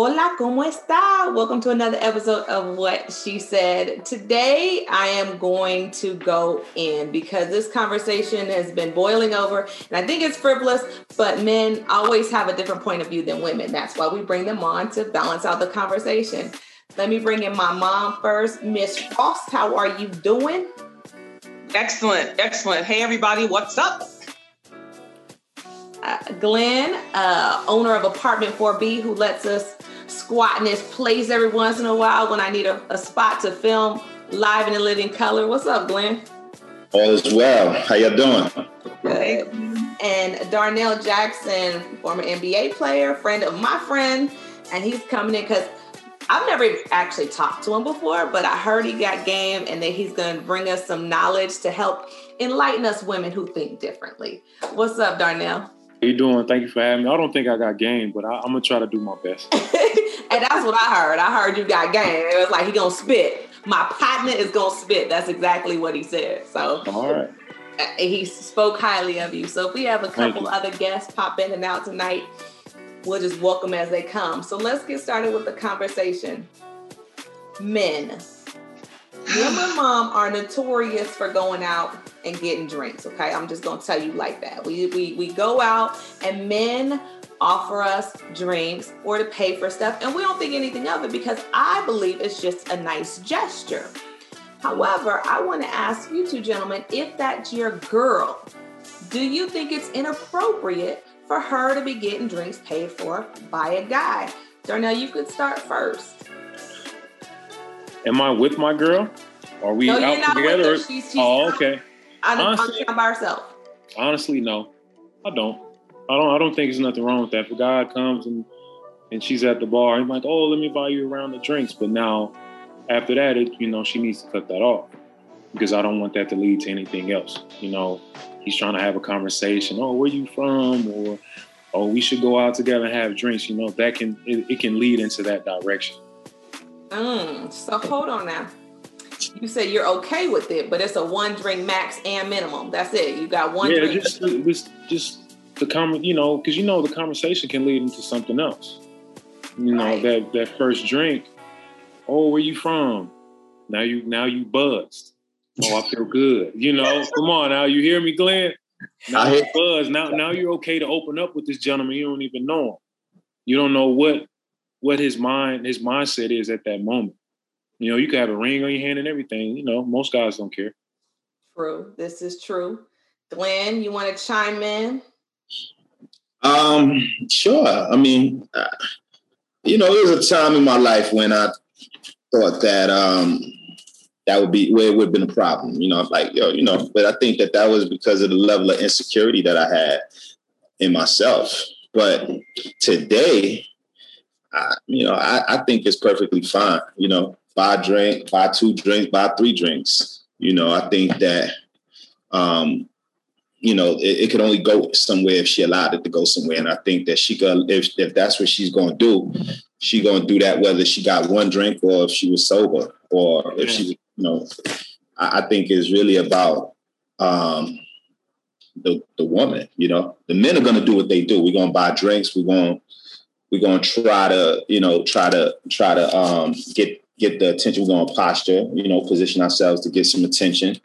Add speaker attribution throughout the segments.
Speaker 1: Hola, ¿cómo está? Welcome to another episode of What She Said. Today, I am going to go in because this conversation has been boiling over, and I think it's frivolous, but men always have a different point of view than women. That's why we bring them on to balance out the conversation. Let me bring in my mom first. Miss Frost, how are you doing?
Speaker 2: Excellent, excellent. Hey, everybody, what's up?
Speaker 1: Uh, Glenn, uh, owner of Apartment 4B, who lets us squat in his place every once in a while when I need a, a spot to film live in a living color. What's up, Glenn?
Speaker 3: All is well. How you doing?
Speaker 1: Good. And Darnell Jackson, former NBA player, friend of my friend, and he's coming in because I've never actually talked to him before, but I heard he got game and that he's going to bring us some knowledge to help enlighten us women who think differently. What's up, Darnell?
Speaker 4: How you doing? Thank you for having me. I don't think I got game, but I, am gonna try to do my best.
Speaker 1: and that's what I heard. I heard you got game. It was like he gonna spit. My partner is gonna spit. That's exactly what he said. So
Speaker 4: all right.
Speaker 1: Uh, he spoke highly of you. So if we have a couple other guests pop in and out tonight, we'll just welcome as they come. So let's get started with the conversation. Men. Me and my mom are notorious for going out and getting drinks. Okay, I'm just gonna tell you like that. We we we go out and men offer us drinks or to pay for stuff, and we don't think anything of it because I believe it's just a nice gesture. However, I want to ask you two gentlemen if that's your girl, do you think it's inappropriate for her to be getting drinks paid for by a guy? Darnell, you could start first.
Speaker 4: Am I with my girl? Are we no, out together?
Speaker 1: She's, she's
Speaker 4: oh, okay.
Speaker 1: Honestly, by herself.
Speaker 4: Honestly, no, I don't. I don't. I don't think there's nothing wrong with that. If a guy comes and and she's at the bar, I'm like, oh, let me buy you a round of drinks. But now, after that, it you know she needs to cut that off because I don't want that to lead to anything else. You know, he's trying to have a conversation. Oh, where you from? Or oh, we should go out together and have drinks. You know, that can it, it can lead into that direction.
Speaker 1: Mm, so hold on now you say you're okay with it, but it's a one drink max and minimum. That's it. You got one.
Speaker 4: Yeah,
Speaker 1: drink.
Speaker 4: just just just the comment. You know, because you know the conversation can lead into something else. You know right. that that first drink. Oh, where you from? Now you now you buzzed. Oh, I feel good. You know, come on now. You hear me, Glenn? Now you buzz. Now now you're okay to open up with this gentleman. You don't even know him. You don't know what what his mind his mindset is at that moment. You know, you could have a ring on your hand and everything. You know, most guys don't care.
Speaker 1: True. This is true. Glenn, you want to chime in?
Speaker 3: Um, sure. I mean, uh, you know, there was a time in my life when I thought that um that would be where it would have been a problem. You know, like yo, you know, but I think that that was because of the level of insecurity that I had in myself. But today, I, you know, I, I think it's perfectly fine. You know, buy drink, buy two drinks, buy three drinks. You know, I think that um, you know, it, it, could only go somewhere if she allowed it to go somewhere. And I think that she could, if if that's what she's going to do, she going to do that whether she got one drink or if she was sober or if she, you know, I, I think is really about um, the the woman. You know, the men are going to do what they do. We're going to buy drinks. We're going we're going to try to you know try to try to um, get get the attention. We're going to posture, you know, position ourselves to get some attention,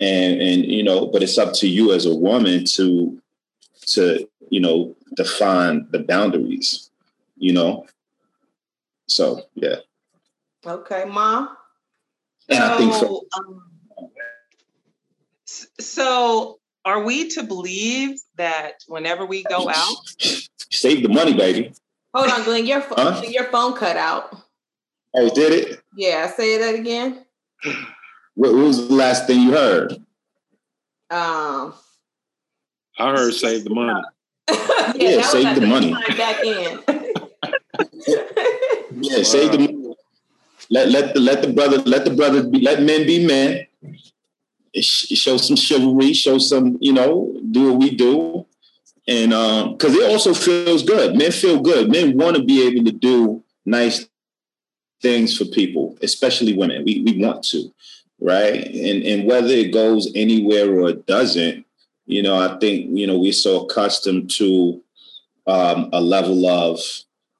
Speaker 3: and and you know, but it's up to you as a woman to to you know define the boundaries, you know. So yeah.
Speaker 1: Okay, mom.
Speaker 3: And so, I think so. Um,
Speaker 2: so are we to believe that whenever we go out,
Speaker 3: save the money, baby?
Speaker 1: Hold on, Glenn. Your phone, huh? your phone cut out.
Speaker 3: Oh, did it?
Speaker 1: Yeah, say that again.
Speaker 3: What, what was the last thing you heard?
Speaker 1: Um,
Speaker 4: I heard save the money.
Speaker 1: yeah,
Speaker 3: yeah save the money.
Speaker 1: Back in.
Speaker 3: yeah, wow. save the money. Let let the let the brother let the brothers be let men be men. Show some chivalry. Show some you know do what we do, and because um, it also feels good. Men feel good. Men want to be able to do nice things for people, especially women. We we want to, right? And and whether it goes anywhere or it doesn't, you know, I think you know we're so accustomed to um, a level of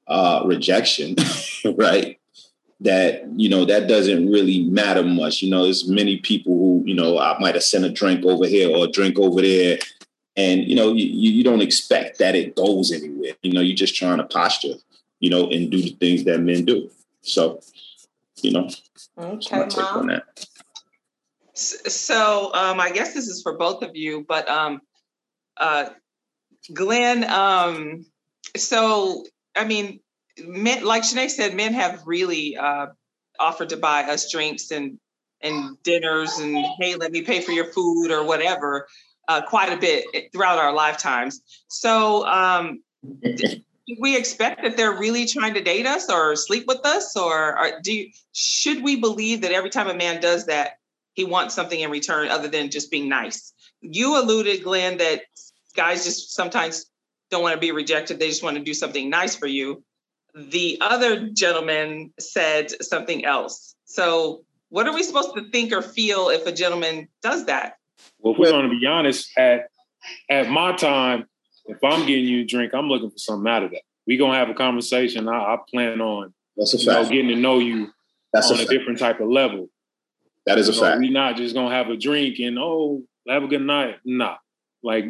Speaker 3: uh, rejection, right? That you know that doesn't really matter much. You know, there's many people who you know I might have sent a drink over here or a drink over there, and you know you, you don't expect that it goes anywhere. You know, you're just trying to posture, you know, and do the things that men do. So, you know,
Speaker 1: okay, mom.
Speaker 2: So um, I guess this is for both of you, but um, uh, Glenn, um, so I mean, men, like Shanae said, men have really uh, offered to buy us drinks and and dinners and hey, let me pay for your food or whatever, uh, quite a bit throughout our lifetimes. So, um, we expect that they're really trying to date us or sleep with us, or, or do you, should we believe that every time a man does that, he wants something in return other than just being nice. You alluded, Glenn, that guys just sometimes don't want to be rejected. They just want to do something nice for you. The other gentleman said something else. So, what are we supposed to think or feel if a gentleman does that?
Speaker 4: Well, if we're going to be honest, at at my time, if I'm getting you a drink, I'm looking for something out of that. We gonna have a conversation. I, I plan on
Speaker 3: That's a fact.
Speaker 4: Know, getting to know you That's on a, a different type of level.
Speaker 3: That is a
Speaker 4: you
Speaker 3: fact.
Speaker 4: We're not just gonna have a drink and oh, have a good night. Nah. Like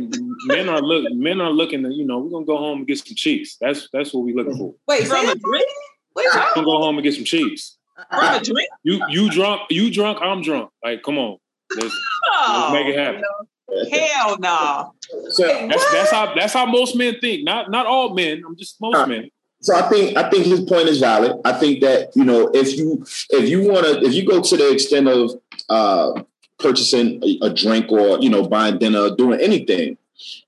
Speaker 4: men are look men are looking to, you know, we're gonna go home and get some cheese. That's that's what we're looking for.
Speaker 1: Wait, from a drink?
Speaker 4: Wait, we're gonna go home and get some cheese. Uh-uh.
Speaker 2: From a drink?
Speaker 4: You you drunk, you drunk, I'm drunk. Like, come on. Let's, oh, let's make it oh, happen.
Speaker 2: Hell no.
Speaker 4: So that's that's how that's how most men think. Not not all men. I'm just most uh, men.
Speaker 3: So I think I think his point is valid. I think that you know if you if you want to if you go to the extent of uh, purchasing a, a, drink or you know buying dinner, doing anything,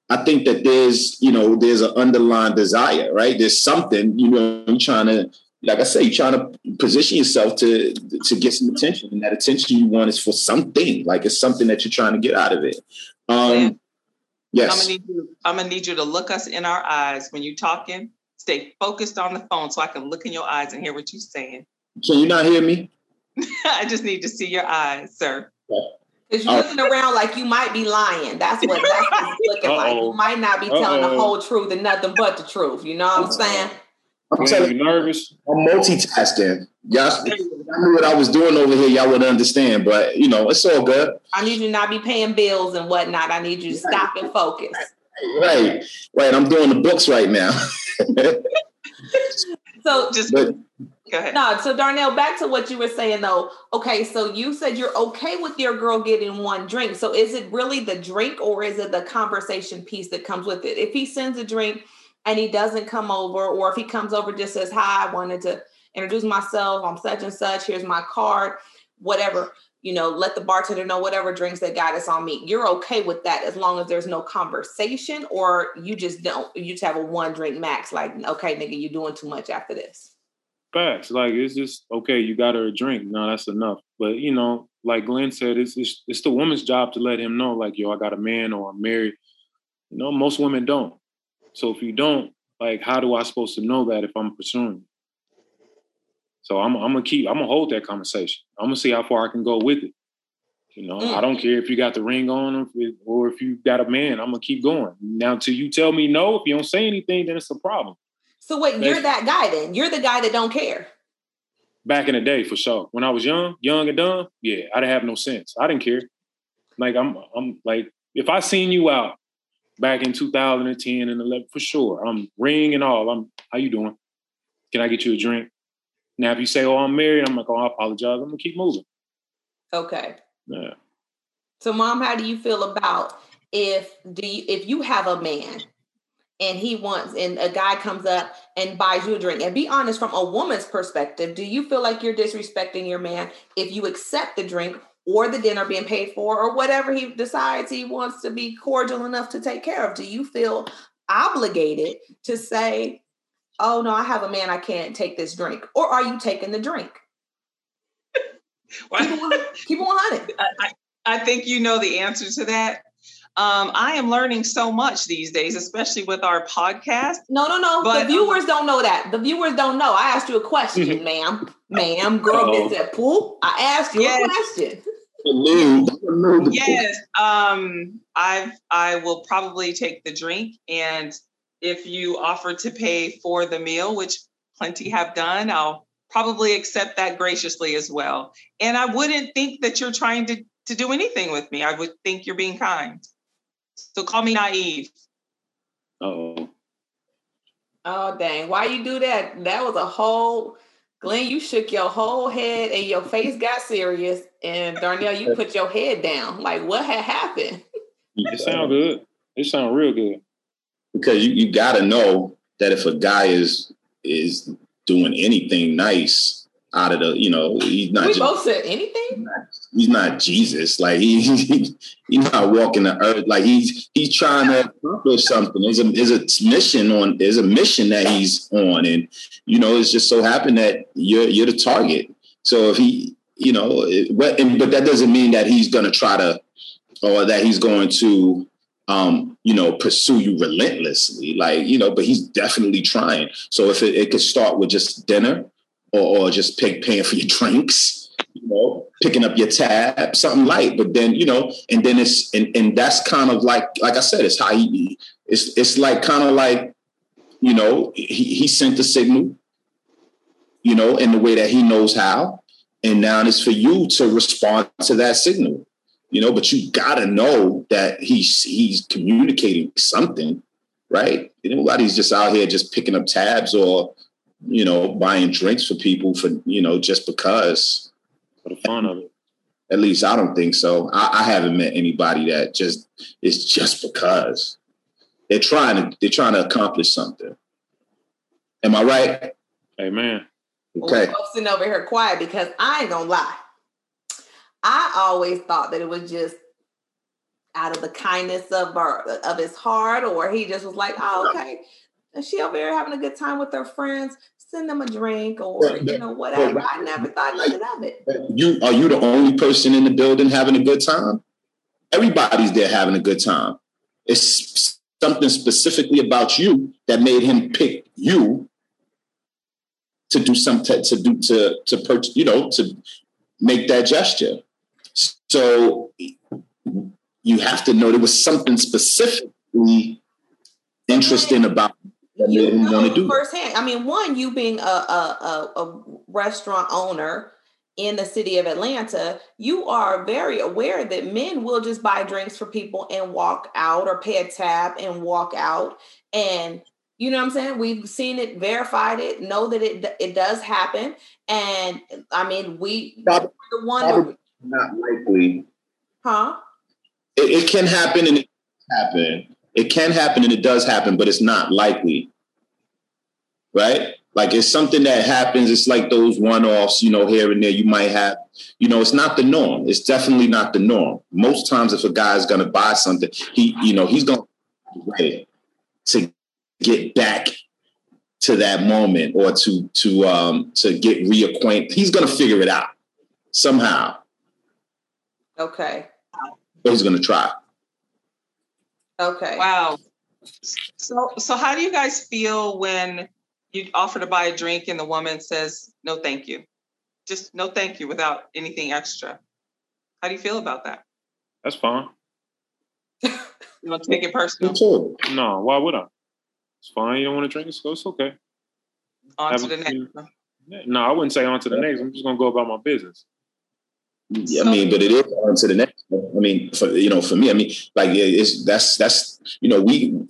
Speaker 3: I think that there's you know there's an underlying desire, right? There's something you know you're trying to like I say, you're trying to position yourself to to get some attention, and that attention you want is for something. Like it's something that you're trying to get out of it. Um, yes,
Speaker 2: I'm gonna need you. I'm gonna need you to look us in our eyes when you're talking stay focused on the phone so I can look in your eyes and hear what you're saying.
Speaker 3: Can you not hear me?
Speaker 2: I just need to see your eyes, sir.
Speaker 1: Because you're looking around like you might be lying. That's what that's what looking Uh-oh. like. You might not be telling Uh-oh. the whole truth and nothing but the truth. You know what I'm saying?
Speaker 4: I'm telling you, nervous.
Speaker 3: I'm multitasking. Y'all, I knew what I was doing over here. Y'all would understand, but you know, it's all good.
Speaker 1: I need you to not be paying bills and whatnot. I need you to stop and focus.
Speaker 3: Right, right. I'm doing the books right now.
Speaker 1: so just but, go ahead. No, so Darnell, back to what you were saying though. Okay, so you said you're okay with your girl getting one drink. So is it really the drink or is it the conversation piece that comes with it? If he sends a drink and he doesn't come over, or if he comes over just says, Hi, I wanted to introduce myself, I'm such and such, here's my card, whatever you know, let the bartender know whatever drinks they got is on me. You're okay with that as long as there's no conversation, or you just don't. You just have a one drink max. Like, okay, nigga, you're doing too much after this.
Speaker 4: Facts. Like it's just okay. You got her a drink. No, that's enough. But you know, like Glenn said, it's, it's it's the woman's job to let him know, like, yo, I got a man or I'm married. You know, most women don't. So if you don't, like, how do I supposed to know that if I'm pursuing? So I'm, I'm gonna keep, I'm gonna hold that conversation. I'm gonna see how far I can go with it. You know, mm. I don't care if you got the ring on or if you got a man. I'm gonna keep going. Now, till you tell me no, if you don't say anything, then it's a problem.
Speaker 1: So wait, you're that guy then? You're the guy that don't care.
Speaker 4: Back in the day, for sure. When I was young, young and dumb, yeah, I didn't have no sense. I didn't care. Like I'm, I'm like, if I seen you out back in 2010 and 11, for sure, I'm ring and all. I'm, how you doing? Can I get you a drink? Now, if you say, "Oh, I'm married," I'm like, "Oh, I apologize." I'm gonna keep moving.
Speaker 1: Okay.
Speaker 4: Yeah.
Speaker 1: So, mom, how do you feel about if do you if you have a man and he wants and a guy comes up and buys you a drink and be honest from a woman's perspective do you feel like you're disrespecting your man if you accept the drink or the dinner being paid for or whatever he decides he wants to be cordial enough to take care of do you feel obligated to say oh no, I have a man, I can't take this drink? Or are you taking the drink? keep, it, keep it 100.
Speaker 2: I, I think you know the answer to that. Um, I am learning so much these days, especially with our podcast.
Speaker 1: No, no, no. But, the um, viewers um, don't know that. The viewers don't know. I asked you a question, ma'am. Ma'am, girl gets that pool. I asked you yes. a question.
Speaker 2: Yes. Um, I've I will probably take the drink and if you offer to pay for the meal, which plenty have done. I'll probably accept that graciously as well. And I wouldn't think that you're trying to, to do anything with me. I would think you're being kind. So call me naive.
Speaker 4: Oh.
Speaker 1: Oh dang! Why you do that? That was a whole Glenn. You shook your whole head and your face got serious. And Darnell, you put your head down. Like what had happened?
Speaker 4: It sound good. It sound real good.
Speaker 3: Because you, you got to know that if a guy is is doing anything nice out of the, you know, he's not.
Speaker 1: We
Speaker 3: just,
Speaker 1: both said anything.
Speaker 3: He's not Jesus. Like he, he he's not walking the earth. Like he's he's trying to accomplish something. There's a there's a mission on. There's a mission that he's on, and you know, it's just so happened that you're you're the target. So if he, you know, but and, but that doesn't mean that he's going to try to, or that he's going to um, you know, pursue you relentlessly. Like, you know, but he's definitely trying. So if it, it could start with just dinner or, or just pay, paying for your drinks, you know, picking up your tab, something light. But then, you know, and then it's and, and that's kind of like, like I said, it's how he it's it's like kind of like, you know, he, he sent the signal, you know, in the way that he knows how. And now it's for you to respond to that signal you know, but you gotta know that he's he's communicating something, right? Nobody's just out here just picking up tabs or, you know, buying drinks for people for, you know, just because.
Speaker 4: For the fun of it.
Speaker 3: At least I don't think so. I, I haven't met anybody that just is just because. They're trying to they're trying to accomplish something. Am I right?
Speaker 4: Amen.
Speaker 3: Okay.
Speaker 1: Well, sitting over here quiet because I ain't gonna lie. I always thought that it was just out of the kindness of our of his heart, or he just was like, "Oh, okay, and she over here having a good time with her friends. Send them a drink, or you know, whatever." I never thought nothing of it.
Speaker 3: You are you the only person in the building having a good time? Everybody's there having a good time. It's something specifically about you that made him pick you to do something to do to to purchase, you know, to make that gesture. So you have to know there was something specifically interesting about
Speaker 1: you
Speaker 3: made him want to
Speaker 1: know
Speaker 3: do. it.
Speaker 1: firsthand. I mean, one, you being a, a, a, a restaurant owner in the city of Atlanta, you are very aware that men will just buy drinks for people and walk out or pay a tab and walk out. And you know what I'm saying? We've seen it, verified it, know that it it does happen. And I mean, we
Speaker 3: Probably-
Speaker 1: the one
Speaker 3: not likely.
Speaker 1: huh?
Speaker 3: It, it can happen and it can happen. It can happen and it does happen, but it's not likely. Right? Like it's something that happens. It's like those one-offs, you know, here and there. You might have, you know, it's not the norm. It's definitely not the norm. Most times, if a guy's going to buy something, he, you know, he's going to to get back to that moment or to to um to get reacquainted. He's going to figure it out somehow,
Speaker 1: Okay.
Speaker 3: but he's going to try.
Speaker 1: Okay.
Speaker 2: Wow. So so how do you guys feel when you offer to buy a drink and the woman says no thank you? Just no thank you without anything extra. How do you feel about that?
Speaker 4: That's fine.
Speaker 2: You don't take it
Speaker 3: Me
Speaker 2: personal.
Speaker 3: too.
Speaker 4: No, why would I? It's fine. You don't want to drink it, so it's okay.
Speaker 2: On
Speaker 4: Have
Speaker 2: to the next.
Speaker 4: few- No, I wouldn't say on to the next. I'm just gonna go about my business.
Speaker 3: I mean, but it is on to the next. I mean, for you know, for me, I mean, like it's that's that's you know, we,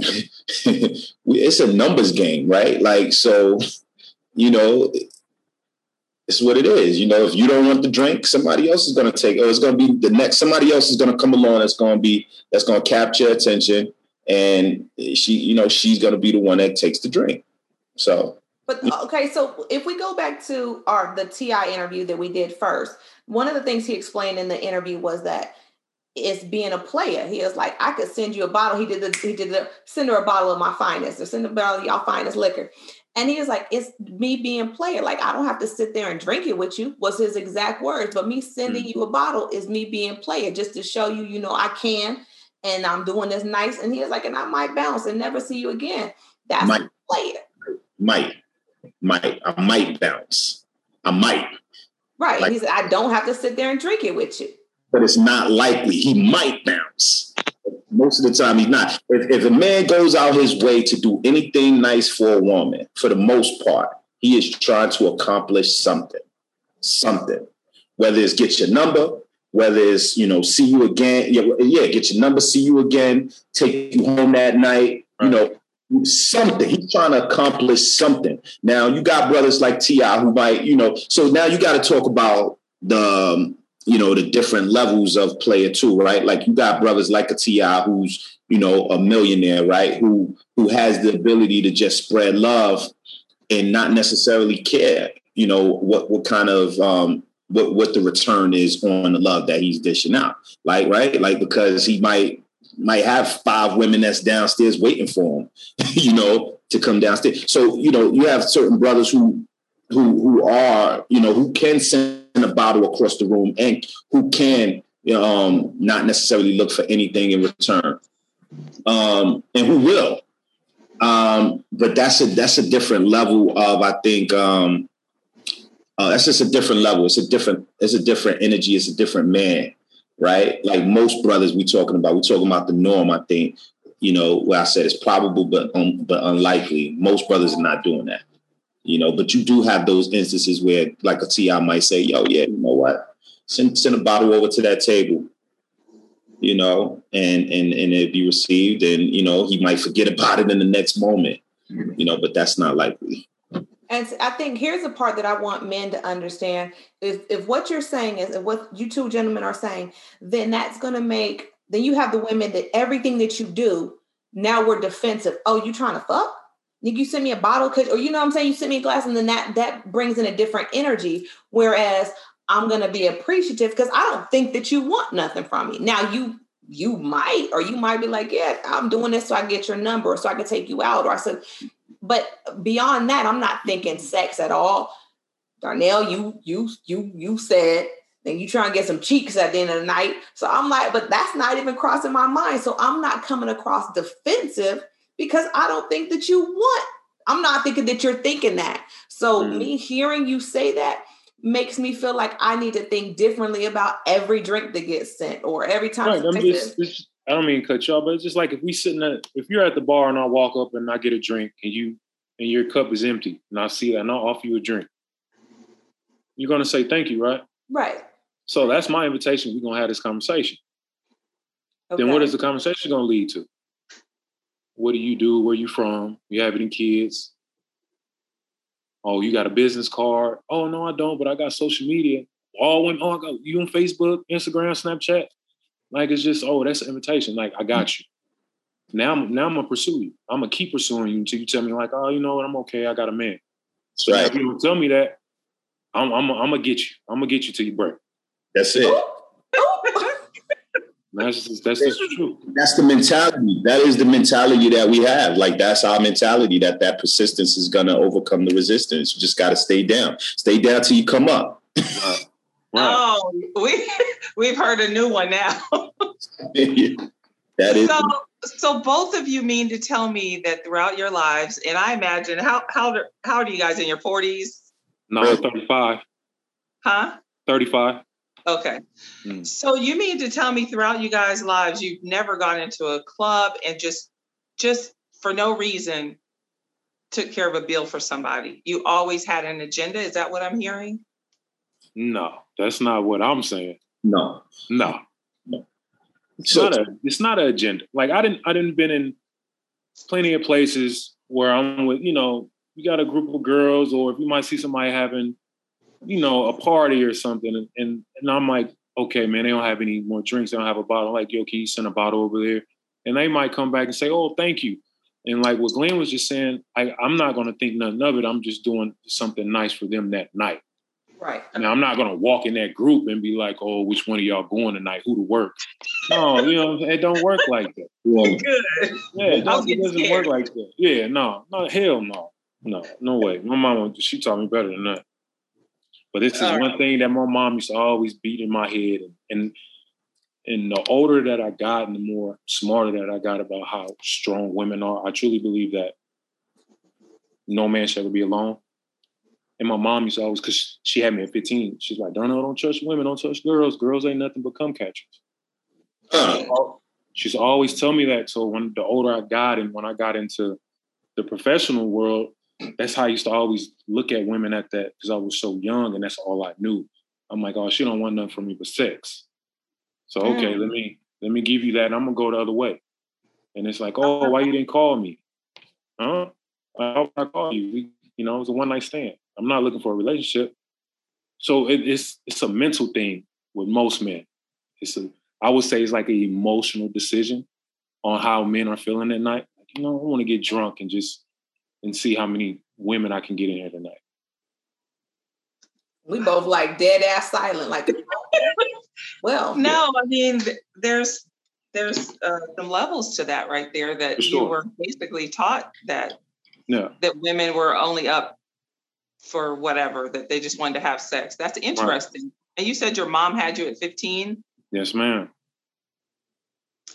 Speaker 3: we it's a numbers game, right? Like so, you know, it's what it is. You know, if you don't want the drink, somebody else is going to take, Oh, it's going to be the next. Somebody else is going to come along. That's going to be that's going to capture attention, and she, you know, she's going to be the one that takes the drink. So
Speaker 1: But okay, so if we go back to our the T.I. interview that we did first, one of the things he explained in the interview was that it's being a player. He was like, I could send you a bottle. He did the he did the send her a bottle of my finest or send a bottle of y'all finest liquor. And he was like, it's me being player. Like I don't have to sit there and drink it with you, was his exact words. But me sending hmm. you a bottle is me being player, just to show you, you know, I can and I'm doing this nice. And he was like, and I might bounce and never see you again. That's
Speaker 3: Might.
Speaker 1: player.
Speaker 3: might, might, I might bounce. I might,
Speaker 1: Right.
Speaker 3: Like-
Speaker 1: he said, I don't have to sit there and drink it with you.
Speaker 3: but it's not likely. He might bounce. Most of the time, he's not. If, if a man goes out his way to do anything nice for a woman, for the most part, He is trying to accomplish something, something. Whether it's get your number, whether it's you know see you again, yeah, yeah get your number, see you again, take you home that night, you know something. He's trying to accomplish something. Now you got brothers like T.I. who might, you know. So now you got to talk about the, um, you know, the different levels of player too, right? Like you got brothers like a T.I. who's, you know, a millionaire, right? Who who has the ability to just spread love and not necessarily care, you know, what what kind of um, what what the return is on the love that he's dishing out, like right, like because he might might have five women that's downstairs waiting for him, you know, to come downstairs. So, you know, you have certain brothers who who who are, you know, who can send a bottle across the room and who can um not necessarily look for anything in return. Um and who will. Um, but that's a that's a different level of I think um uh, that's just a different level. It's a different, it's a different energy. It's a different man right? Like most brothers we talking about, we talking about the norm. I think, you know, where I said it's probable but um, but unlikely. Most brothers are not doing that, you know. But you do have those instances where, like a T.I. might say, "Yo, yeah, you know what? Send send a bottle over to that table." You know, and and and it be received, and you know he might forget about it in the next moment. You know, but that's not likely.
Speaker 1: And I think here's the part that I want men to understand: if if what you're saying is, what you two gentlemen are saying, then that's going to make then you have the women that everything that you do now we're defensive. Oh, you trying to fuck? You send me a bottle, cause, or you know what I'm saying? You send me a glass, and then that that brings in a different energy. Whereas I'm gonna be appreciative because I don't think that you want nothing from me. Now you you might, or you might be like, yeah, I'm doing this so I get your number, so I can take you out, or I said, but beyond that, I'm not thinking sex at all. Darnell, you you you you said then you try and get some cheeks at the end of the night. So I'm like, but that's not even crossing my mind. So I'm not coming across defensive because I don't think that you want. I'm not thinking that you're thinking that. So mm. me hearing you say that makes me feel like I need to think differently about every drink that gets sent or every time.
Speaker 4: Right, just, just, I don't mean cut y'all, but it's just like if we sitting at if you're at the bar and I walk up and I get a drink and you and your cup is empty and I see that and I'll offer you a drink. You're gonna say thank you, right?
Speaker 1: Right.
Speaker 4: So that's my invitation. We're gonna have this conversation. Okay. Then what is the conversation gonna lead to? What do you do? Where you from? You have any kids? Oh, you got a business card? Oh no, I don't, but I got social media. All when oh, I got you on Facebook, Instagram, Snapchat. Like it's just, oh, that's an invitation. Like I got mm. you. Now, I'm, now I'm gonna pursue you. I'm gonna keep pursuing you until you tell me, like, oh, you know what, I'm okay. I got a man. So right. if you don't tell me that, I'm, I'm, I'm gonna get you. I'm gonna get you till you break.
Speaker 3: That's it.
Speaker 4: that's just, that's just true.
Speaker 3: That's the mentality. That is the mentality that we have. Like that's our mentality. That that persistence is gonna overcome the resistance. You just got to stay down. Stay down till you come up.
Speaker 2: Right. Oh, we we've heard a new one now.
Speaker 3: that is
Speaker 2: so. So both of you mean to tell me that throughout your lives, and I imagine how how how old are you guys in your forties?
Speaker 4: No, thirty five.
Speaker 2: Huh?
Speaker 4: Thirty five.
Speaker 2: Okay. Mm. So you mean to tell me throughout you guys' lives you've never gone into a club and just just for no reason took care of a bill for somebody. You always had an agenda. Is that what I'm hearing?
Speaker 4: No, that's not what I'm saying.
Speaker 3: No.
Speaker 4: No. No. It's so, not a it's not an agenda. Like I didn't I didn't been in plenty of places where I'm with, you know, you got a group of girls or if you might see somebody having, you know, a party or something and and, and I'm like, okay, man, they don't have any more drinks, they don't have a bottle. I'm like, yo, can you send a bottle over there? And they might come back and say, Oh, thank you. And like what Glenn was just saying, I, I'm not gonna think nothing of it. I'm just doing something nice for them that night.
Speaker 1: Right.
Speaker 4: Now I'm not gonna walk in that group and be like, "Oh, which one of y'all going tonight? Who to work?" No, you know, it don't work like that.
Speaker 2: Good.
Speaker 4: Yeah, it, don't, it doesn't work like that. Yeah, no, no, hell no, no, no way. My mom, she taught me better than that. But this is All one right. thing that my mom used to always beat in my head, and, and and the older that I got, and the more smarter that I got about how strong women are, I truly believe that no man should ever be alone. And my mom used to always, because she had me at 15, she's like, Darnell, don't trust women, don't touch girls. Girls ain't nothing but cum catchers. She's always tell me that. So when the older I got and when I got into the professional world, that's how I used to always look at women at that because I was so young and that's all I knew. I'm like, oh, she don't want nothing from me but sex. So okay, mm. let me let me give you that. I'm gonna go the other way. And it's like, oh, why you didn't call me? Huh? Why I call you? We, you know, it was a one night stand. I'm not looking for a relationship. So it, it's it's a mental thing with most men. It's a I would say it's like an emotional decision on how men are feeling at night. you know, I want to get drunk and just and see how many women I can get in here tonight.
Speaker 1: We both like dead ass silent, like well.
Speaker 2: No, I mean there's there's uh, some levels to that right there that sure. you were basically taught that
Speaker 4: yeah.
Speaker 2: that women were only up for whatever that they just wanted to have sex. That's interesting. Right. And you said your mom had you at 15?
Speaker 4: Yes, ma'am.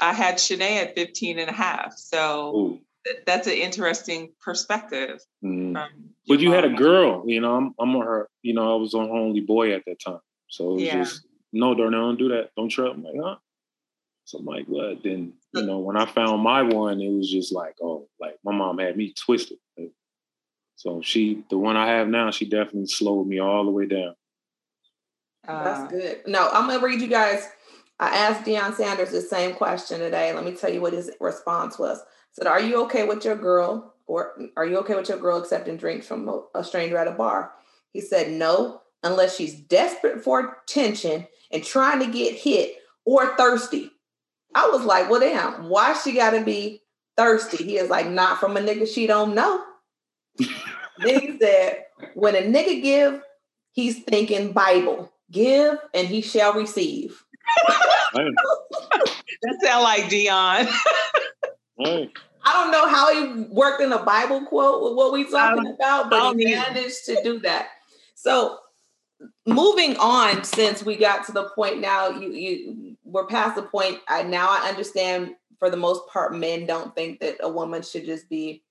Speaker 2: I had Shanae at 15 and a half. So th- that's an interesting perspective.
Speaker 4: Mm. But you had a girl, you know, I'm, I'm on her, you know, I was on her only boy at that time. So it was yeah. just, no, Darnell, don't do that. Don't trip. I'm like, huh? So I'm like, what? Then, you know, when I found my one, it was just like, oh, like my mom had me twisted. So she, the one I have now, she definitely slowed me all the way down.
Speaker 1: Uh, That's good. No, I'm gonna read you guys. I asked Deion Sanders the same question today. Let me tell you what his response was. I said, "Are you okay with your girl, or are you okay with your girl accepting drinks from a stranger at a bar?" He said, "No, unless she's desperate for attention and trying to get hit or thirsty." I was like, "Well, damn, why she got to be thirsty?" He is like, "Not from a nigga she don't know." Then he said, "When a nigga give, he's thinking Bible." Give and he shall receive.
Speaker 2: that sound like Deion.
Speaker 1: I don't know how he worked in a Bible quote with what we talking about, but he managed to do that. So moving on, since we got to the point now, you you we're past the point. I now I understand for the most part, men don't think that a woman should just be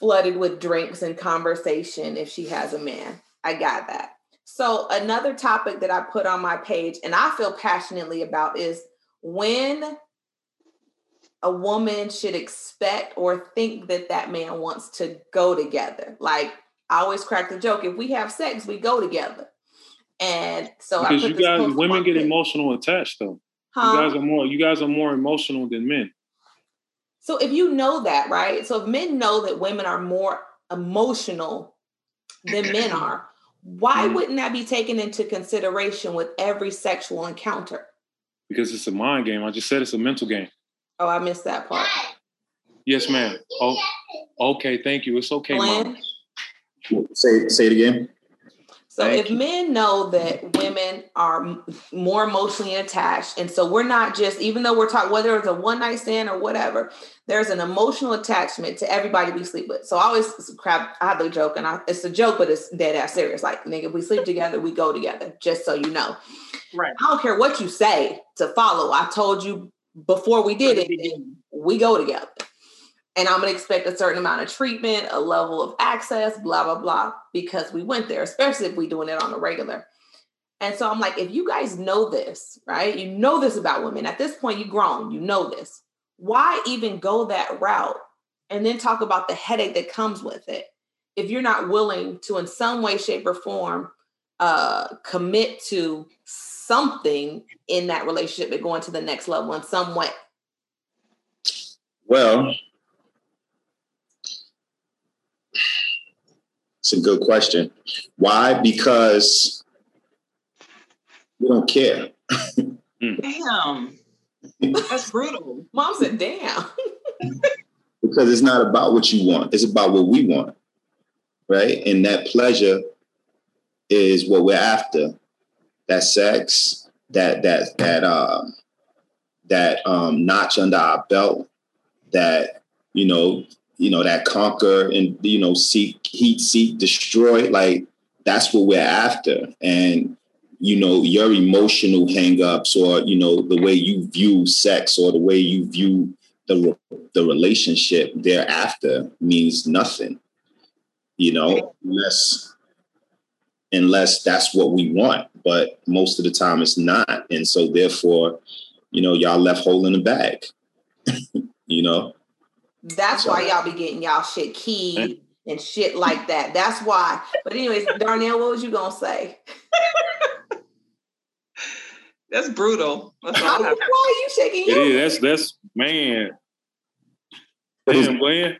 Speaker 1: flooded with drinks and conversation if she has a man. I got that. So, another topic that I put on my page and I feel passionately about is when a woman should expect or think that that man wants to go together. Like, I always crack the joke if we have sex, we go together. And so,
Speaker 4: because you guys, women get emotional attached though. Huh? You guys are more, you guys are more emotional than men.
Speaker 1: So, if you know that, right? So, if men know that women are more emotional than men are, why mm. wouldn't that be taken into consideration with every sexual encounter?
Speaker 4: Because it's a mind game. I just said it's a mental game.
Speaker 1: Oh, I missed that part.
Speaker 4: Yes, ma'am. Oh, okay. Thank you. It's okay, Glenn?
Speaker 3: mom. Say say it again.
Speaker 1: So Thank if you. men know that mm-hmm. women are more emotionally attached, and so we're not just, even though we're talking whether it's a one night stand or whatever, there's an emotional attachment to everybody we sleep with. So I always crap. I have the joke, and I, it's a joke, but it's dead ass serious. Like nigga, if we sleep together, we go together. Just so you know,
Speaker 2: right?
Speaker 1: I don't care what you say to follow. I told you before we did it, we go together and I'm gonna expect a certain amount of treatment, a level of access, blah, blah, blah, because we went there, especially if we're doing it on a regular. And so I'm like, if you guys know this, right? You know this about women. At this point, you grown, you know this. Why even go that route and then talk about the headache that comes with it if you're not willing to, in some way, shape, or form, uh, commit to something in that relationship and going to the next level in some way?
Speaker 3: Well, It's a good question. Why? Because we don't care.
Speaker 2: Damn. That's brutal.
Speaker 1: Mom said, damn.
Speaker 3: because it's not about what you want, it's about what we want. Right. And that pleasure is what we're after. That sex, that that that uh that um notch under our belt, that you know, you know, that conquer and, you know, seek, heat, seek, destroy. Like that's what we're after. And, you know, your emotional hangups or, you know, the way you view sex or the way you view the, the relationship thereafter means nothing, you know, unless, unless that's what we want. But most of the time it's not. And so therefore, you know, y'all left hole in the bag, you know?
Speaker 1: That's why y'all be getting y'all shit keyed and shit like that. That's why. But anyways, Darnell, what was you gonna say?
Speaker 2: That's brutal. That's
Speaker 1: why are you shaking
Speaker 4: your It is. That's that's man. Damn, Glenn.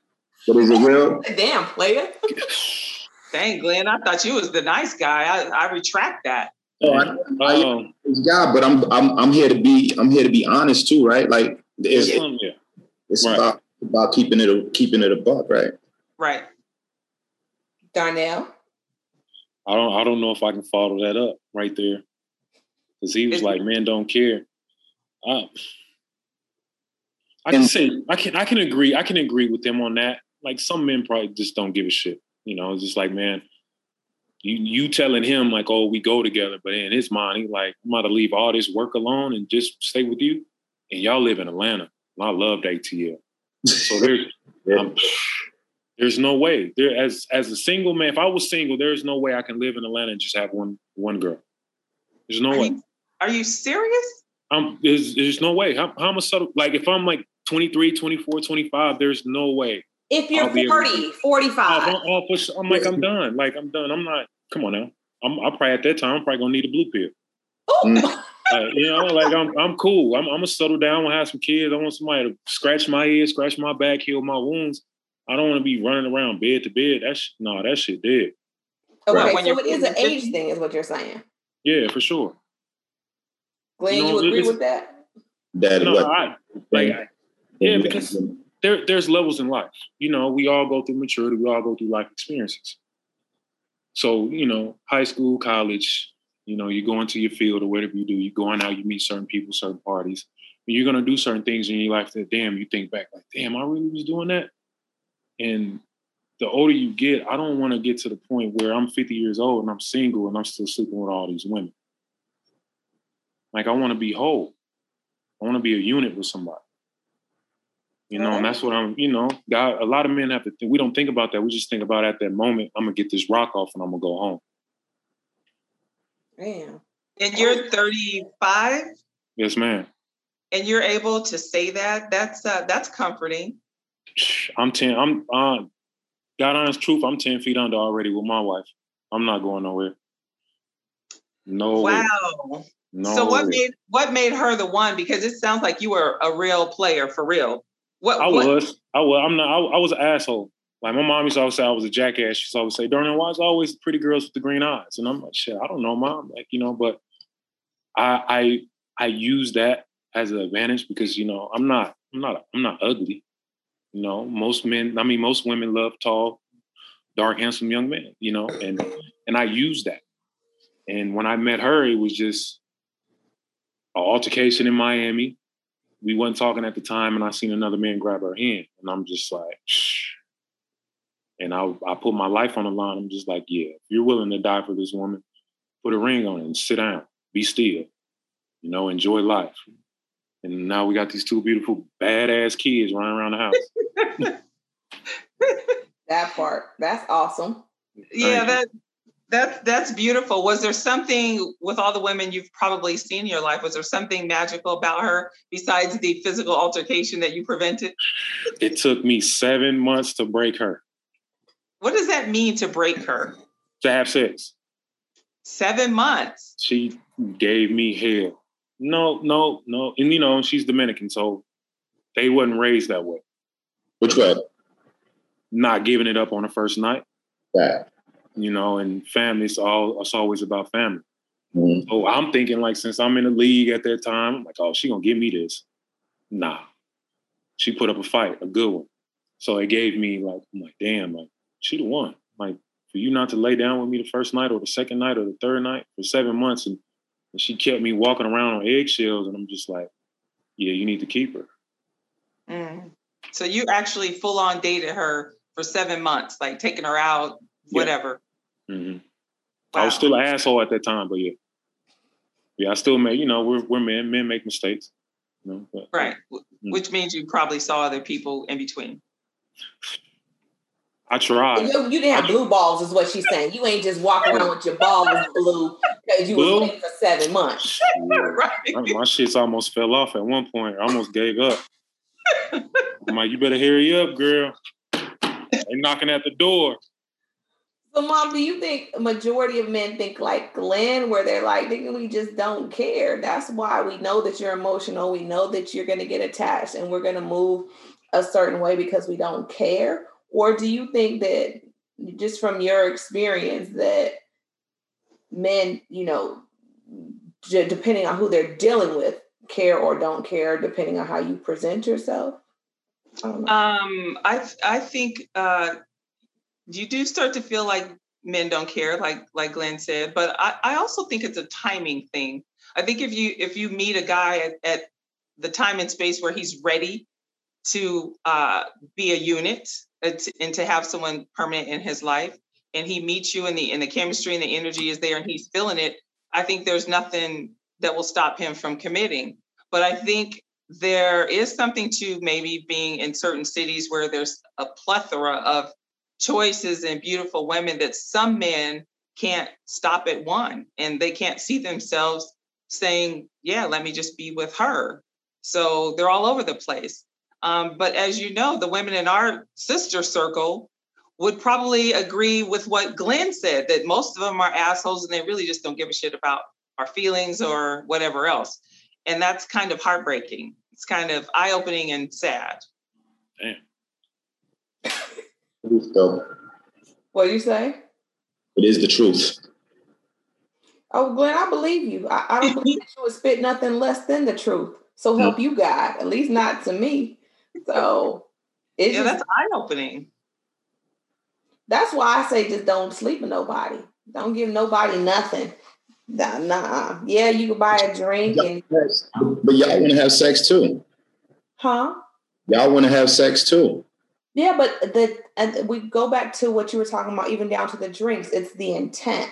Speaker 3: But is it real?
Speaker 1: Damn, player.
Speaker 2: Dang, Glenn, I thought you was the nice guy. I, I retract that.
Speaker 3: Oh, I, I, um, yeah, but I'm I'm I'm here to be I'm here to be honest too, right? Like it's, yeah. it's right. about about keeping it a, keeping it a buck, right?
Speaker 2: Right.
Speaker 1: Darnell.
Speaker 4: I don't I don't know if I can follow that up right there. Cause he was like, "Man, don't care." Uh, I can say I can I can agree I can agree with them on that. Like some men probably just don't give a shit. You know, it's just like, man, you you telling him like, oh, we go together, but in his mind, he like, I'm about to leave all this work alone and just stay with you. And y'all live in Atlanta. And I loved ATL. So there's yeah. Um, there's no way. There as as a single man, if I was single, there's no way I can live in Atlanta and just have one one girl. There's no
Speaker 2: are
Speaker 4: way.
Speaker 2: You, are you serious?
Speaker 4: I'm there's there's no way. How, how am I subtle? Like if I'm like 23, 24, 25, there's no way.
Speaker 1: If you're 40, 45.
Speaker 4: I'm, I'm, I'm, like, I'm done. Like, I'm done. I'm not, come on now. I'm, I'm probably at that time, I'm probably gonna need a blue pill. Oh, mm. Uh, you know, like I'm, I'm cool. I'm, I'm gonna settle down. I want to have some kids. I want somebody to scratch my head, scratch my back, heal my wounds. I don't want to be running around bed to bed. That's no, that shit dead.
Speaker 1: Okay, right. so it is an age thing, is what you're saying.
Speaker 4: Yeah, for sure.
Speaker 1: Glenn, you, know, you agree with that?
Speaker 3: That
Speaker 4: no, I, like, yeah, because there, there's levels in life. You know, we all go through maturity. We all go through life experiences. So, you know, high school, college, you know, you go into your field or whatever you do, you go on out, you meet certain people, certain parties. And you're going to do certain things in your life that, damn, you think back like, damn, I really was doing that. And the older you get, I don't want to get to the point where I'm 50 years old and I'm single and I'm still sleeping with all these women. Like, I want to be whole. I want to be a unit with somebody. You know, and that's what I'm, you know, God, a lot of men have to think, we don't think about that. We just think about at that moment, I'm gonna get this rock off and I'm gonna go home.
Speaker 1: Damn.
Speaker 2: And you're 35?
Speaker 4: Yes, ma'am.
Speaker 2: And you're able to say that? That's uh that's comforting.
Speaker 4: I'm 10, I'm uh God honest truth, I'm 10 feet under already with my wife. I'm not going nowhere. No.
Speaker 2: Wow. Way. No. So what way. made what made her the one? Because it sounds like you were a real player for real. What
Speaker 4: I
Speaker 2: what?
Speaker 4: was. I was. I'm not. I, I, was an asshole. Like my mom used to always say I was a jackass. She used to always say, "Darnell, why is always pretty girls with the green eyes?" And I'm like, "Shit, I don't know, mom." Like you know, but I I I use that as an advantage because you know I'm not I'm not I'm not ugly. You know, most men. I mean, most women love tall, dark, handsome young men. You know, and and I use that. And when I met her, it was just an altercation in Miami we weren't talking at the time, and I seen another man grab her hand, and I'm just like, Shh. And I I put my life on the line. I'm just like, yeah, if you're willing to die for this woman, put a ring on it and sit down, be still, you know, enjoy life. And now we got these two beautiful, badass kids running around the
Speaker 1: house. that part, that's awesome.
Speaker 2: Yeah, that that's that's beautiful. Was there something with all the women you've probably seen in your life? Was there something magical about her besides the physical altercation that you prevented?
Speaker 4: It took me seven months to break her.
Speaker 2: What does that mean to break her?
Speaker 4: To have sex.
Speaker 2: Seven months.
Speaker 4: She gave me hell. No, no, no. And you know, she's Dominican, so they wasn't raised that way.
Speaker 3: Which way?
Speaker 4: Not giving it up on the first night.
Speaker 3: Yeah
Speaker 4: you know, and family. It's all it's always about family. Mm-hmm. So I'm thinking like since I'm in the league at that time, I'm like, oh, she gonna give me this. Nah. She put up a fight, a good one. So it gave me like, I'm like, damn, like she the one. Like for you not to lay down with me the first night or the second night or the third night for seven months and, and she kept me walking around on eggshells and I'm just like, yeah, you need to keep her.
Speaker 2: Mm. So you actually full on dated her for seven months, like taking her out, whatever.
Speaker 4: Yeah. Mm-hmm. Wow. I was still an asshole at that time, but yeah, yeah, I still made. You know, we're we're men. Men make mistakes. You know,
Speaker 2: but, right, mm-hmm. which means you probably saw other people in between.
Speaker 4: I tried.
Speaker 1: You, you didn't have blue balls, is what she's saying. You ain't just walking around with your balls blue because you blue? was for seven months.
Speaker 4: right. My shits almost fell off at one point. I almost gave up. I'm like, you better hurry up, girl. They knocking at the door.
Speaker 1: So, mom, do you think a majority of men think like Glenn, where they're like, we just don't care? That's why we know that you're emotional. We know that you're going to get attached and we're going to move a certain way because we don't care? Or do you think that just from your experience that men, you know, depending on who they're dealing with, care or don't care, depending on how you present yourself?
Speaker 2: I um, I I think uh, you do start to feel like men don't care, like like Glenn said. But I, I also think it's a timing thing. I think if you if you meet a guy at, at the time and space where he's ready to uh, be a unit Uh, and to have someone permanent in his life, and he meets you and the and the chemistry and the energy is there and he's feeling it, I think there's nothing that will stop him from committing. But I think there is something to maybe being in certain cities where there's a plethora of choices and beautiful women that some men can't stop at one and they can't see themselves saying, Yeah, let me just be with her. So they're all over the place. Um, but as you know, the women in our sister circle would probably agree with what Glenn said that most of them are assholes and they really just don't give a shit about our feelings or whatever else. And that's kind of heartbreaking. It's kind of eye opening and sad.
Speaker 4: Damn.
Speaker 1: What do you say?
Speaker 3: It is the truth.
Speaker 1: Oh, Glenn, I believe you. I, I don't believe you would spit nothing less than the truth. So help you God, at least not to me. So
Speaker 2: it's yeah, just, that's eye opening.
Speaker 1: That's why I say just don't sleep with nobody. Don't give nobody nothing. Nah, nah. Yeah, you can buy a drink and
Speaker 3: but y'all want to have sex too.
Speaker 1: Huh?
Speaker 3: Y'all want to have sex too.
Speaker 1: Yeah, but the and we go back to what you were talking about, even down to the drinks. It's the intent.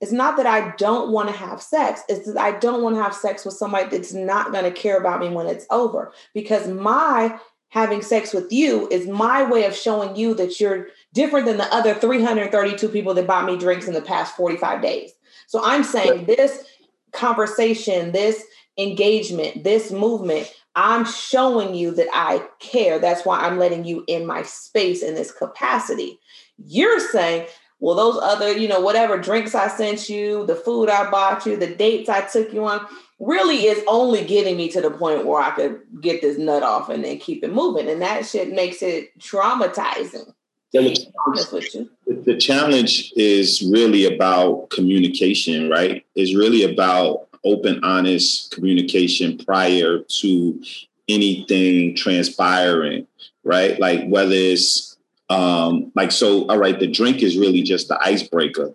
Speaker 1: It's not that I don't want to have sex. It's that I don't want to have sex with somebody that's not going to care about me when it's over. Because my having sex with you is my way of showing you that you're different than the other 332 people that bought me drinks in the past 45 days. So I'm saying this conversation, this engagement, this movement, I'm showing you that I care. That's why I'm letting you in my space in this capacity. You're saying, well, those other, you know, whatever drinks I sent you, the food I bought you, the dates I took you on, really is only getting me to the point where I could get this nut off and then keep it moving. And that shit makes it traumatizing.
Speaker 3: The challenge, the challenge is really about communication, right? It's really about open, honest communication prior to anything transpiring, right? Like whether it's um, like so, all right, the drink is really just the icebreaker.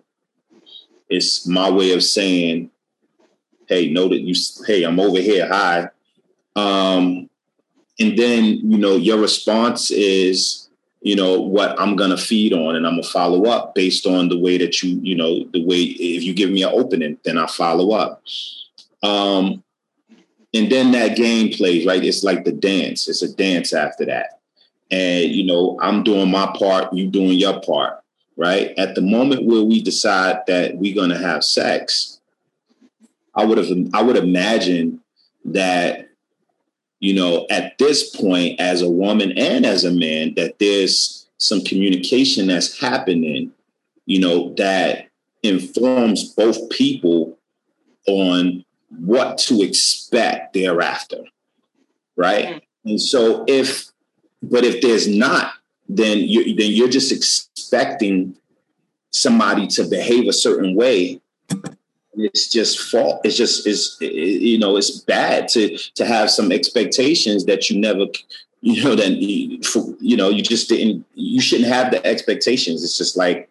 Speaker 3: It's my way of saying, hey, know that you hey, I'm over here. Hi. Um, and then, you know, your response is you know what i'm going to feed on and i'm going to follow up based on the way that you you know the way if you give me an opening then i follow up um, and then that game plays, right? It's like the dance. It's a dance after that. And, you know, I'm doing my part, you doing your part, right? At the moment where we decide that we're going to have sex, I would have, I would imagine that, you know, at this point, as a woman and as a man, that there's some communication that's happening, you know, that informs both people on what to expect thereafter. Right. Mm-hmm. And so if, but if there's not, then you then you're just expecting somebody to behave a certain way. It's just fault. It's just is you know it's bad to to have some expectations that you never you know then you know you just didn't you shouldn't have the expectations. It's just like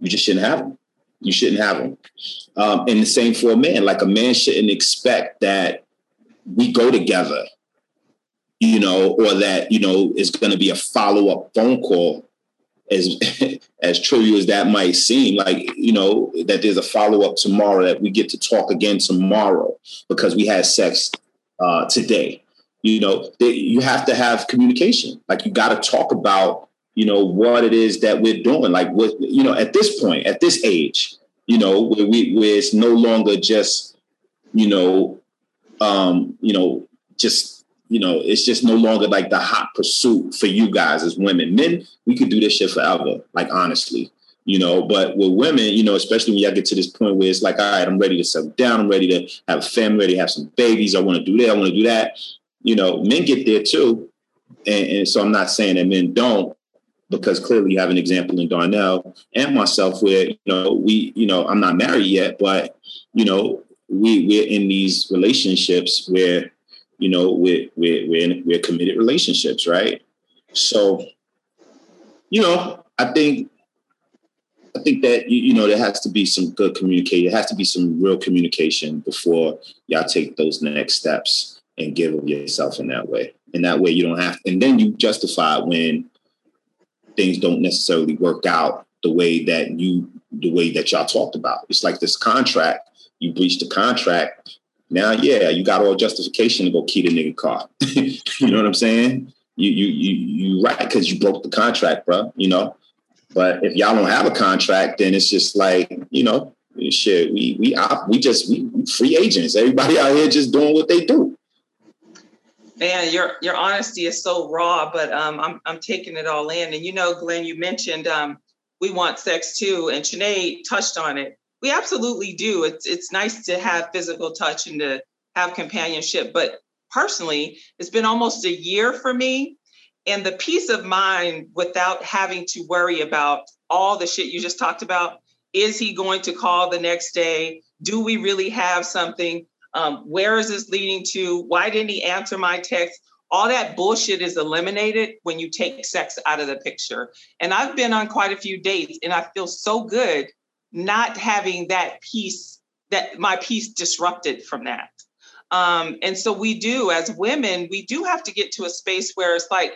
Speaker 3: you just shouldn't have them. You shouldn't have them. Um, and the same for a man. Like a man shouldn't expect that we go together, you know, or that you know is going to be a follow up phone call. As as true as that might seem, like you know that there's a follow up tomorrow that we get to talk again tomorrow because we had sex uh, today. You know, they, you have to have communication. Like you got to talk about you know what it is that we're doing like what you know at this point at this age you know where we where it's no longer just you know um you know just you know, it's just no longer like the hot pursuit for you guys as women. Men, we could do this shit forever, like honestly, you know. But with women, you know, especially when y'all get to this point where it's like, all right, I'm ready to settle down, I'm ready to have a family, ready to have some babies, I want to do that, I want to do that. You know, men get there too, and, and so I'm not saying that men don't, because clearly you have an example in Darnell and myself where you know we, you know, I'm not married yet, but you know, we we're in these relationships where you know, we're we're we're, in, we're committed relationships, right? So, you know, I think I think that you, you know there has to be some good communication. There has to be some real communication before y'all take those next steps and give of yourself in that way. And that way you don't have, and then you justify when things don't necessarily work out the way that you the way that y'all talked about. It's like this contract. You breached the contract now, yeah, you got all justification to go key the nigga car. you know what I'm saying? You you you you right because you broke the contract, bro. You know, but if y'all don't have a contract, then it's just like you know, shit. We we we just we free agents. Everybody out here just doing what they do.
Speaker 2: Man, your your honesty is so raw, but um, I'm I'm taking it all in. And you know, Glenn, you mentioned um, we want sex too, and Sinead touched on it we absolutely do. It's it's nice to have physical touch and to have companionship. But personally, it's been almost a year for me. And the peace of mind without having to worry about all the shit you just talked about. Is he going to call the next day? Do we really have something? Um, where is this leading to? Why didn't he answer my text? All that bullshit is eliminated when you take sex out of the picture. And I've been on quite a few dates and I feel so good not having that piece that my peace disrupted from that. Um, and so we do as women we do have to get to a space where it's like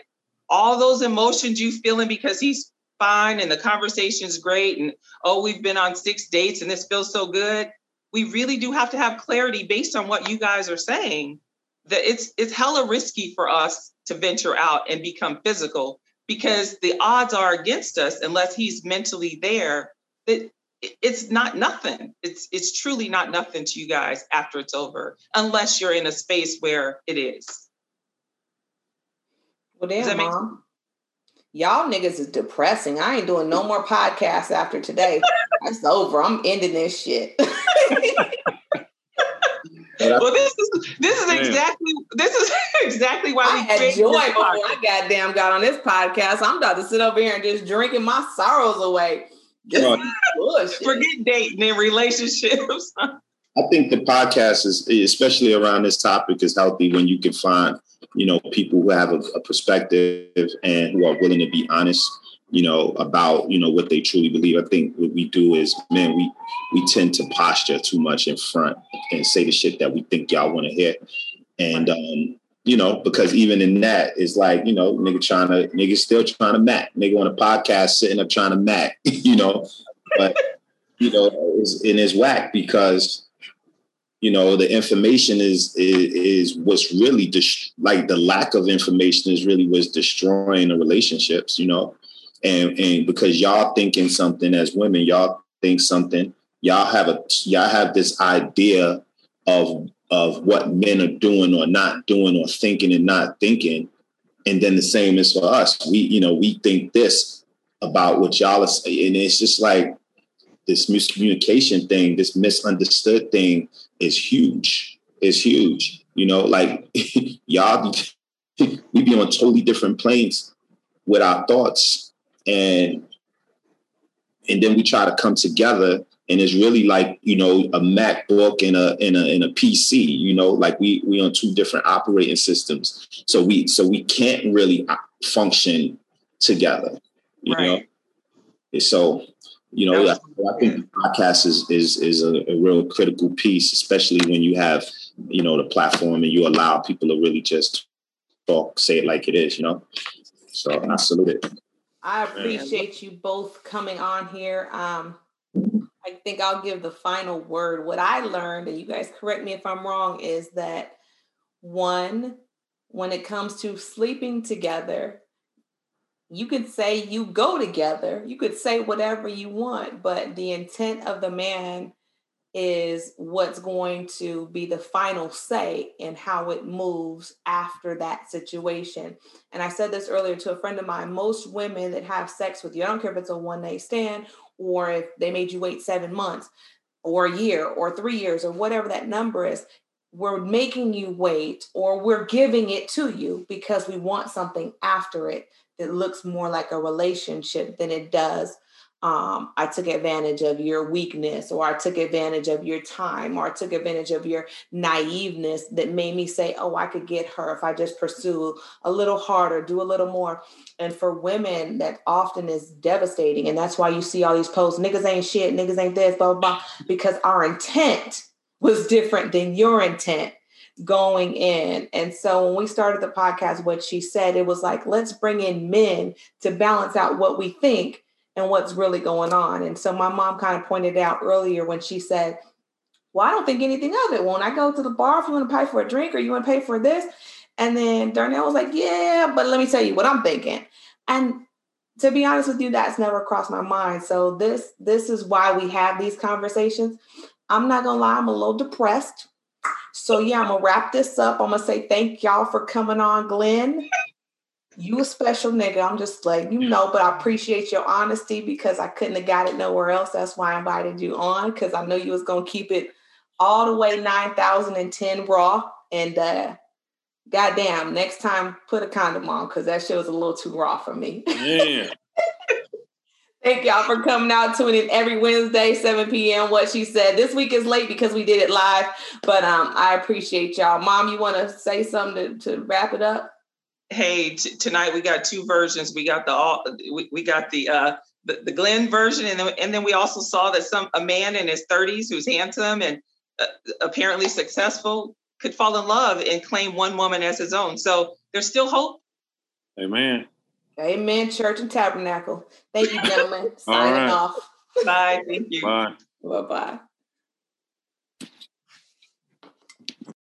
Speaker 2: all those emotions you feeling because he's fine and the conversation's great and oh we've been on six dates and this feels so good. We really do have to have clarity based on what you guys are saying that it's it's hella risky for us to venture out and become physical because the odds are against us unless he's mentally there that it's not nothing. It's it's truly not nothing to you guys after it's over, unless you're in a space where it is.
Speaker 1: Well, damn, mom. Y'all niggas is depressing. I ain't doing no more podcasts after today. That's over. I'm ending this shit. well,
Speaker 2: this is this is exactly this is exactly why
Speaker 1: I had joy before I goddamn got on this podcast. I'm about to sit over here and just drinking my sorrows away.
Speaker 2: Forget dating and relationships.
Speaker 3: I think the podcast is, especially around this topic, is healthy when you can find, you know, people who have a, a perspective and who are willing to be honest, you know, about you know what they truly believe. I think what we do is, man, we we tend to posture too much in front and say the shit that we think y'all want to hear, and um, you know, because even in that, it's like, you know, nigga trying to, nigga still trying to mac, nigga on a podcast sitting up trying to mac, you know, but, you know, it's, and it's whack because, you know, the information is, is, is what's really, dis- like the lack of information is really what's destroying the relationships, you know, and, and because y'all thinking something as women, y'all think something, y'all have a, y'all have this idea of of what men are doing or not doing or thinking and not thinking. And then the same is for us. We, you know, we think this about what y'all are saying. And it's just like this miscommunication thing, this misunderstood thing is huge. It's huge. You know, like y'all be, we be on totally different planes with our thoughts. And and then we try to come together and it's really like you know a MacBook and a and a and a PC. You know, like we we on two different operating systems, so we so we can't really uh, function together. You right. know, so you know I, I, think the podcast is is is a, a, real critical piece, especially when you have you know the platform and you allow people to really just talk, say it like it is. You know, so I salute it.
Speaker 1: I appreciate you both coming on here. Um, think I'll give the final word. What I learned, and you guys correct me if I'm wrong, is that one, when it comes to sleeping together, you could say you go together, you could say whatever you want, but the intent of the man is what's going to be the final say in how it moves after that situation. And I said this earlier to a friend of mine most women that have sex with you, I don't care if it's a one night stand or if they made you wait seven months or a year or three years or whatever that number is, we're making you wait or we're giving it to you because we want something after it that looks more like a relationship than it does um, I took advantage of your weakness, or I took advantage of your time, or I took advantage of your naiveness that made me say, Oh, I could get her if I just pursue a little harder, do a little more. And for women, that often is devastating. And that's why you see all these posts niggas ain't shit, niggas ain't this, blah, blah, blah, because our intent was different than your intent going in. And so when we started the podcast, what she said, it was like, let's bring in men to balance out what we think and what's really going on. And so my mom kind of pointed out earlier when she said, Well, I don't think anything of it. When I go to the bar, if you want to pay for a drink or you want to pay for this. And then Darnell was like, Yeah, but let me tell you what I'm thinking. And to be honest with you, that's never crossed my mind. So this this is why we have these conversations. I'm not gonna lie, I'm a little depressed. So yeah, I'm gonna wrap this up. I'm gonna say thank y'all for coming on, Glenn you a special nigga. I'm just like, you know, but I appreciate your honesty because I couldn't have got it nowhere else. That's why I invited you on because I know you was gonna keep it all the way 9010 raw. And uh goddamn, next time put a condom on because that shit was a little too raw for me. Yeah. Thank y'all for coming out, tuning in every Wednesday, 7 p.m. What she said. This week is late because we did it live, but um, I appreciate y'all. Mom, you want to say something to, to wrap it up?
Speaker 2: Hey, t- tonight we got two versions. We got the all we, we got the uh the, the Glenn version, and then and then we also saw that some a man in his 30s who's handsome and uh, apparently successful could fall in love and claim one woman as his own. So there's still hope.
Speaker 4: Amen.
Speaker 1: Amen. Church and Tabernacle. Thank you, gentlemen. Signing right. off.
Speaker 2: Bye. Thank you.
Speaker 4: Bye.
Speaker 1: Bye bye.